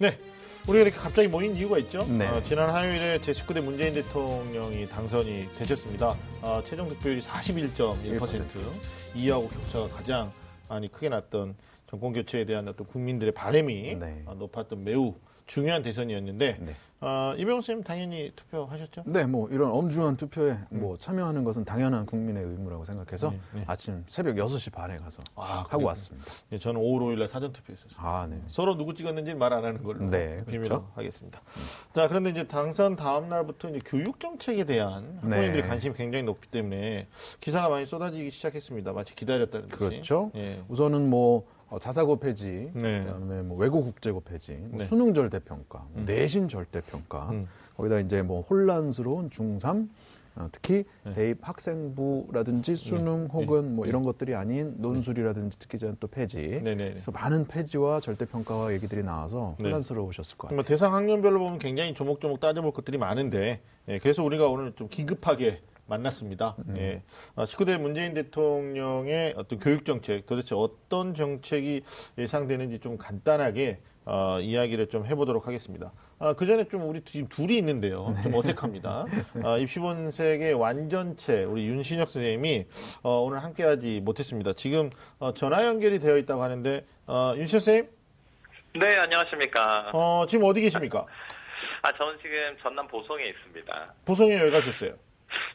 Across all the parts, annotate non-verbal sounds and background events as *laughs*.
네. 우리가 이렇게 갑자기 모인 이유가 있죠. 네. 어, 지난 화요일에 제19대 문재인 대통령이 당선이 되셨습니다. 어, 최종 득표율이 41.1%. 2위하고 격차가 가장 많이 크게 났던 정권 교체에 대한 어떤 국민들의 바람이 네. 어, 높았던 매우 중요한 대선이었는데 네. 어, 이병호 선생님 당연히 투표하셨죠? 네, 뭐 이런 엄중한 투표에 뭐 참여하는 것은 당연한 국민의 의무라고 생각해서 네, 네. 아침 새벽 6시 반에 가서 아, 하고 그래요? 왔습니다. 네, 저는 5월 5일 날 사전 투표했었어요. 아, 네. 서로 누구 찍었는지 말 안 하는 걸로 네, 비밀로 그렇죠. 하겠습니다. 자, 그런데 이제 당선 다음 날부터 이제 교육 정책에 대한 네. 관심이 굉장히 높기 때문에 기사가 많이 쏟아지기 시작했습니다. 마치 기다렸다는 듯이. 그렇죠. 예. 우선은 뭐 어, 자사고 폐지, 네. 그다음에 뭐 외고 국제고 폐지, 뭐 네. 수능 절대 평가, 뭐 음. 내신 절대 평가, 음. 거기다 이제 뭐 혼란스러운 중3 어, 특히 네. 대입 학생부라든지 수능 혹은 뭐 네. 이런 것들이 아닌 논술이라든지 특히 저는 또 폐지. 네네. 그래서 많은 폐지와 절대 평가와 얘기들이 나와서 네. 혼란스러우셨을 것 같아요. 뭐 대상 학년별로 보면 굉장히 조목조목 따져볼 것들이 많은데 예, 그래서 우리가 오늘 좀 긴급하게 만났습니다. 음. 예. 아, 19대 문재인 대통령의 어떤 교육 정책 도대체 어떤 정책이 예상되는지 좀 간단하게 어, 이야기를 좀 해보도록 하겠습니다. 아, 그 전에 좀 우리 지금 둘이 있는데요. 좀 어색합니다. 아, 입시본색의 완전체 우리 윤신혁 선생님이 어, 오늘 함께하지 못했습니다. 지금 어, 전화 연결이 되어 있다고 하는데 어, 윤신혁 선생님, 네, 안녕하십니까. 어, 지금 어디 계십니까? 아, 저는 지금 전남 보성에 있습니다. 보성에 왜 가셨어요?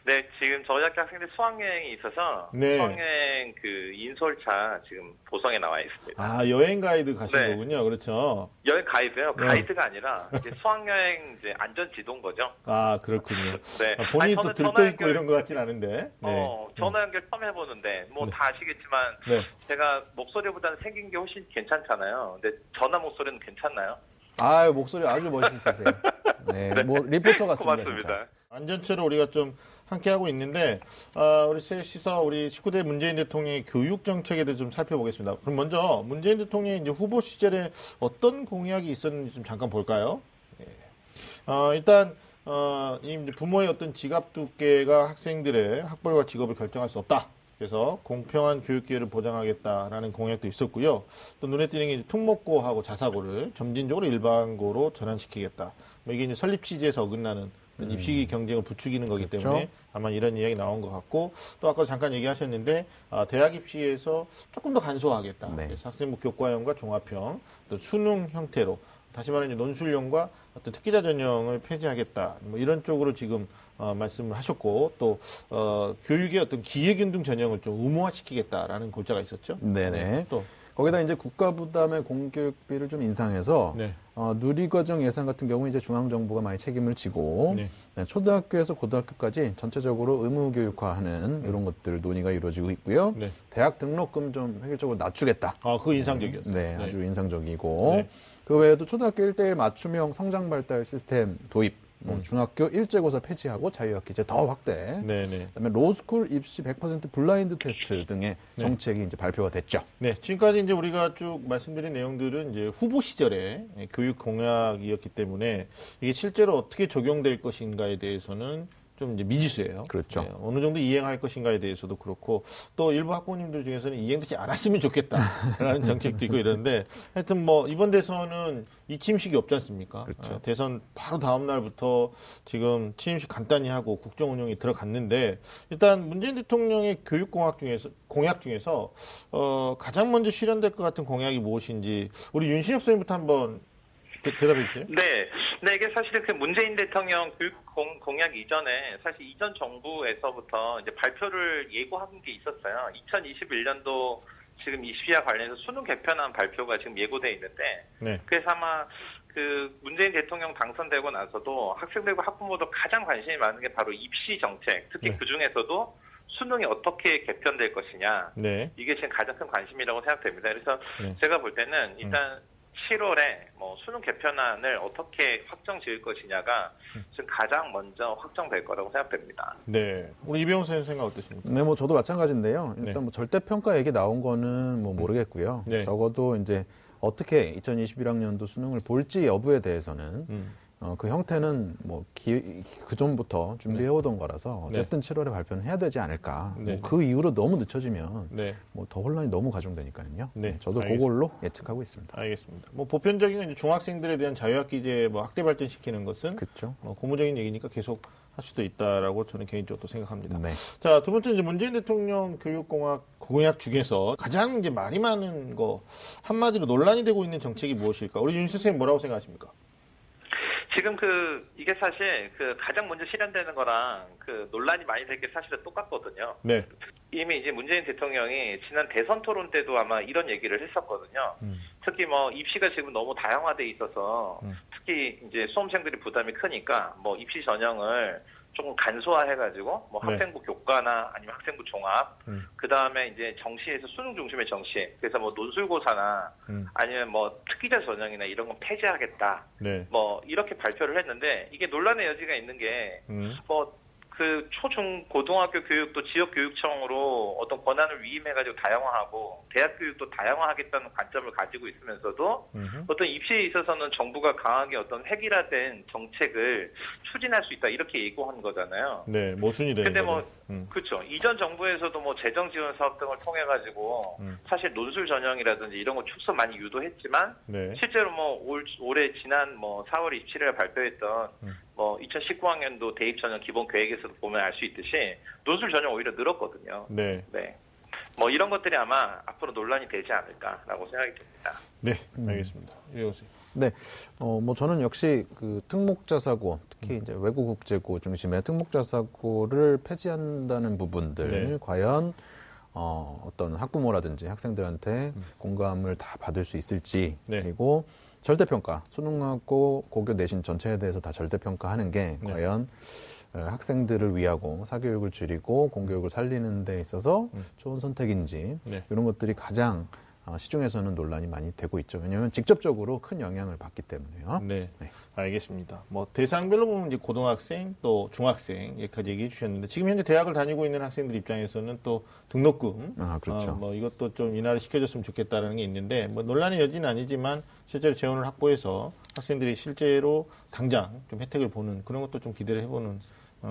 네, 지금 저희 학교 학생들 수학여행이 있어서 네. 수학여행 그 인솔차 지금 보성에 나와 있습니다. 아, 여행 가이드 가신 네. 거군요. 그렇죠. 여행 가이드요? 네. 가이드가 아니라 이제 수학여행 이제 안전 지도인 거죠. 아, 그렇군요. *laughs* 네. 아, 본인이 아니, 또 들떠 있고 이런 것 같진 않은데. 네. 어, 전화 연결 처음 해보는데 뭐 네. 다 아시겠지만 네. 제가 목소리보다는 생긴 게 훨씬 괜찮잖아요. 근데 전화 목소리는 괜찮나요? 아 목소리 아주 멋있으세요. *laughs* 네, 뭐 리포터 같습니다. 진짜. 고맙습니다. 안전체로 우리가 좀 함께 하고 있는데, 아, 우리 셋이서 우리 19대 문재인 대통령의 교육 정책에 대해서 좀 살펴보겠습니다. 그럼 먼저 문재인 대통령의 이제 후보 시절에 어떤 공약이 있었는지 좀 잠깐 볼까요? 예. 어, 일단, 어, 이 부모의 어떤 지갑 두께가 학생들의 학벌과 직업을 결정할 수 없다. 그래서 공평한 교육 기회를 보장하겠다라는 공약도 있었고요. 또 눈에 띄는 게 특목고하고 자사고를 점진적으로 일반고로 전환시키겠다. 뭐 이게 이제 설립 취지에서 어긋나는 입시 경쟁을 부추기는 거기 그렇죠. 때문에 아마 이런 이야기 나온 것 같고 또 아까 잠깐 얘기하셨는데 아, 대학 입시에서 조금 더 간소화하겠다. 네. 그래서 학생부 교과형과 종합형 또 수능 형태로 다시 말하면 이제 논술형과 어떤 특기자 전형을 폐지하겠다. 뭐 이런 쪽으로 지금 어, 말씀을 하셨고 또 어, 교육의 어떤 기회균등 전형을 좀 의무화시키겠다라는 골자가 있었죠. 네네. 또 거기다 이제 국가 부담의 공교육비를 좀 인상해서 네. 어, 누리과정 예산 같은 경우 이제 중앙 정부가 많이 책임을 지고 네. 네, 초등학교에서 고등학교까지 전체적으로 의무 교육화하는 이런 것들 논의가 이루어지고 있고요. 네. 대학 등록금 좀 획일적으로 낮추겠다. 아, 그거 인상적이었어요. 네, 아주 인상적이고 네. 그 외에도 초등학교 1대1 맞춤형 성장 발달 시스템 도입, 뭐 음. 중학교 일제고사 폐지하고 자유학기제 더 확대. 네, 네. 그다음에 로스쿨 입시 100% 블라인드 테스트 등의 네. 정책이 이제 발표가 됐죠. 네, 지금까지 이제 우리가 쭉 말씀드린 내용들은 이제 후보 시절에 교육 공약이었기 때문에 이게 실제로 어떻게 적용될 것인가에 대해서는 좀 이제 미지수예요. 그렇죠. 네, 어느 정도 이행할 것인가에 대해서도 그렇고 또 일부 학부모님들 중에서는 이행되지 않았으면 좋겠다라는 *laughs* 정책도 있고 이러는데 하여튼 뭐 이번 대선은 이 취임식이 없지 않습니까? 그렇죠. 아, 대선 바로 다음 날부터 지금 취임식 간단히 하고 국정 운영이 들어갔는데 일단 문재인 대통령의 교육 공약 중에서 공약 중에서 어, 가장 먼저 실현될 것 같은 공약이 무엇인지 우리 윤신혁 선생님부터 한번 대, 답해 주세요. 네. 네, 이게 사실은 그 문재인 대통령 교육 공, 공약 이전에 사실 이전 정부에서부터 이제 발표를 예고한 게 있었어요. 2021년도 지금 입시와 관련해서 수능 개편안 발표가 지금 예고돼 있는데 네. 그래서 아마 그 문재인 대통령 당선되고 나서도 학생들과 학부모도 가장 관심이 많은 게 바로 입시 정책, 특히 네. 그 중에서도 수능이 어떻게 개편될 것이냐 네. 이게 지금 가장 큰 관심이라고 생각됩니다. 그래서 네. 제가 볼 때는 일단 7월에 뭐 수능 개편안을 어떻게 확정 지을 것이냐가 지금 가장 먼저 확정될 거라고 생각됩니다. 네. 우리 이병훈 선생님 생각 어떠십니까? 네, 뭐 저도 마찬가지인데요. 일단 네. 뭐 절대 평가 얘기 나온 거는 뭐 모르겠고요. 네. 적어도 이제 어떻게 2021학년도 수능을 볼지 여부에 대해서는 음. 어, 그 형태는 뭐 그 전부터 준비해 오던 거라서 네. 어쨌든 7월에 발표는 해야 되지 않을까. 네. 뭐 그 이후로 너무 늦춰지면 네. 뭐더 혼란이 너무 가중되니까요. 네, 저도 알겠습니다. 그걸로 예측하고 있습니다. 알겠습니다. 뭐 보편적인 중학생들에 대한 자유학 기제 뭐 학대 발전시키는 것은 그렇죠. 뭐 고무적인 얘기니까 계속 할 수도 있다라고 저는 개인적으로 또 생각합니다. 네. 자, 두 번째 이제 문재인 대통령 교육공학 공약 중에서 가장 이제 말이 많은 거 한마디로 논란이 되고 있는 정책이 무엇일까? 우리 윤 선생님 뭐라고 생각하십니까? 지금 그 이게 사실 그 가장 먼저 실현되는 거랑 그 논란이 많이 될게 사실은 똑같거든요. 네. 이미 이제 문재인 대통령이 지난 대선 토론 때도 아마 이런 얘기를 했었거든요. 음. 특히 뭐 입시가 지금 너무 다양화돼 있어서 음. 특히 이제 수험생들이 부담이 크니까 뭐 입시 전형을 조금 간소화해가지고 뭐 네. 학생부 교과나 아니면 학생부 종합 음. 그 다음에 이제 정시에서 수능 중심의 정시 그래서 뭐 논술고사나 음. 아니면 뭐 특기자 전형이나 이런 건 폐지하겠다 네. 뭐 이렇게 발표를 했는데 이게 논란의 여지가 있는 게 음. 뭐그 초중 고등학교 교육도 지역 교육청으로 어떤 권한을 위임해가지고 다양화하고 대학 교육도 다양화하겠다는 관점을 가지고 있으면서도 음흠. 어떤 입시에 있어서는 정부가 강하게 어떤 획일화된 정책을 추진할 수 있다 이렇게 예고한 거잖아요. 네. 모순이 되는 근데 거죠. 뭐 음. 그렇죠. 이전 정부에서도 뭐 재정 지원 사업 등을 통해 가지고 음. 사실 논술 전형이라든지 이런 거 축소 많이 유도했지만 네. 실제로 뭐 올, 올해 지난 뭐 4월 27일에 발표했던 음. 뭐 2019학년도 대입 전형 기본 계획에서도 보면 알 수 있듯이 논술 전형 오히려 늘었거든요. 네. 네. 뭐 이런 것들이 아마 앞으로 논란이 되지 않을까라고 생각이 듭니다. 네. 음. 알겠습니다. 이호생. 네, 어, 뭐 저는 역시 그 특목자사고, 음. 특히 이제 외국 국제고 중심의 특목자사고를 폐지한다는 부분들, 네. 과연 어, 어떤 학부모라든지 학생들한테 공감을 다 받을 수 있을지, 음. 네. 그리고 절대평가, 수능하고 고교 내신 전체에 대해서 다 절대평가하는 게 네. 과연 어, 학생들을 위하고 사교육을 줄이고 공교육을 살리는 데 있어서 음. 좋은 선택인지 네. 이런 것들이 가장 어, 시중에서는 논란이 많이 되고 있죠. 왜냐하면 직접적으로 큰 영향을 받기 때문에요. 네. 네. 알겠습니다. 뭐 대상별로 보면 이제 고등학생 또 중학생 여기까지 얘기해 주셨는데 지금 현재 대학을 다니고 있는 학생들 입장에서는 또 등록금 아, 그렇죠. 어, 뭐 이것도 좀 인하를 시켜줬으면 좋겠다라는 게 있는데 뭐 논란의 여지는 아니지만 실제로 재원을 확보해서 학생들이 실제로 당장 좀 혜택을 보는 그런 것도 좀 기대를 해보는 어,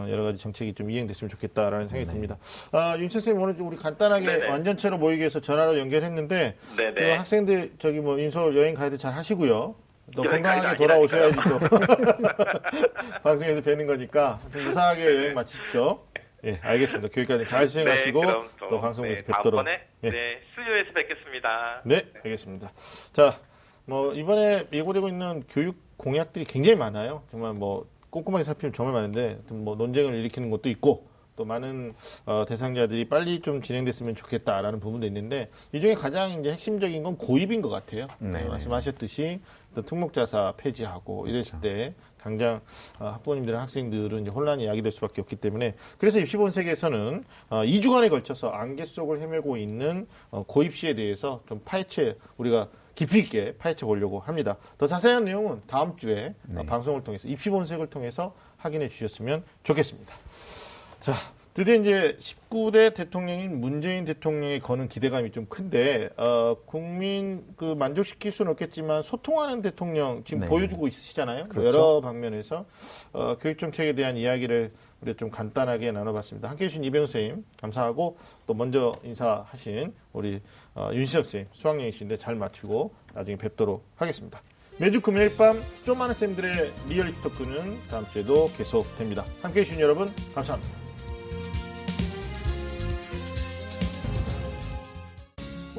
여러 가지 정책이 좀 이행됐으면 좋겠다라는 생각이 네. 듭니다. 아, 윤 선생님 오늘 좀 우리 간단하게 네네. 완전체로 모이기 위해서 전화로 연결했는데 그 네네. 학생들 저기 뭐 인서 여행 가이드 잘 하시고요. 또 건강하게 돌아오셔야지 또 *laughs* 방송에서 뵈는 거니까 좀 무사하게 여행 마치십시오. 예, 알겠습니다. 교육까지 잘 수행하시고 네, 그럼 또 방송에서 네, 뵙도록. 다음번에 예. 네, 수요에서 뵙겠습니다. 네, 알겠습니다. 자, 뭐 이번에 예고되고 있는 교육 공약들이 굉장히 많아요. 정말 뭐 꼼꼼하게 살피면 정말 많은데 뭐 논쟁을 일으키는 것도 있고 또 많은 어, 대상자들이 빨리 좀 진행됐으면 좋겠다라는 부분도 있는데 이 중에 가장 이제 핵심적인 건 고입인 것 같아요. 네, 어, 말씀하셨듯이 또 특목자사 폐지하고 이랬을 때 당장 어, 학부모님들은 학생들은 이제 혼란이 야기될 수밖에 없기 때문에 그래서 입시본색에서는 어, 2주간에 걸쳐서 안개 속을 헤매고 있는 어, 고입시에 대해서 좀 파헤쳐 우리가 깊이 있게 파헤쳐 보려고 합니다. 더 자세한 내용은 다음 주에 네. 어, 방송을 통해서 입시 본색을 통해서 확인해 주셨으면 좋겠습니다. 자, 드디어 이제 19대 대통령인 문재인 대통령이 거는 기대감이 좀 큰데, 어, 국민 그 만족시킬 수는 없겠지만 소통하는 대통령 지금 네. 보여주고 있으시잖아요. 그렇죠. 여러 방면에서, 어, 교육 정책에 대한 이야기를 우리가 좀 간단하게 나눠봤습니다. 함께 해 주신 이병우 선생님, 감사하고 또 먼저 인사하신 우리 어, 윤시혁 선생님, 수학여행이신데 잘 마치고 나중에 뵙도록 하겠습니다. 매주 금요일 밤 좀 많은 쌤들의 리얼리티 토크는 다음 주에도 계속됩니다. 함께 해 주신 여러분, 감사합니다.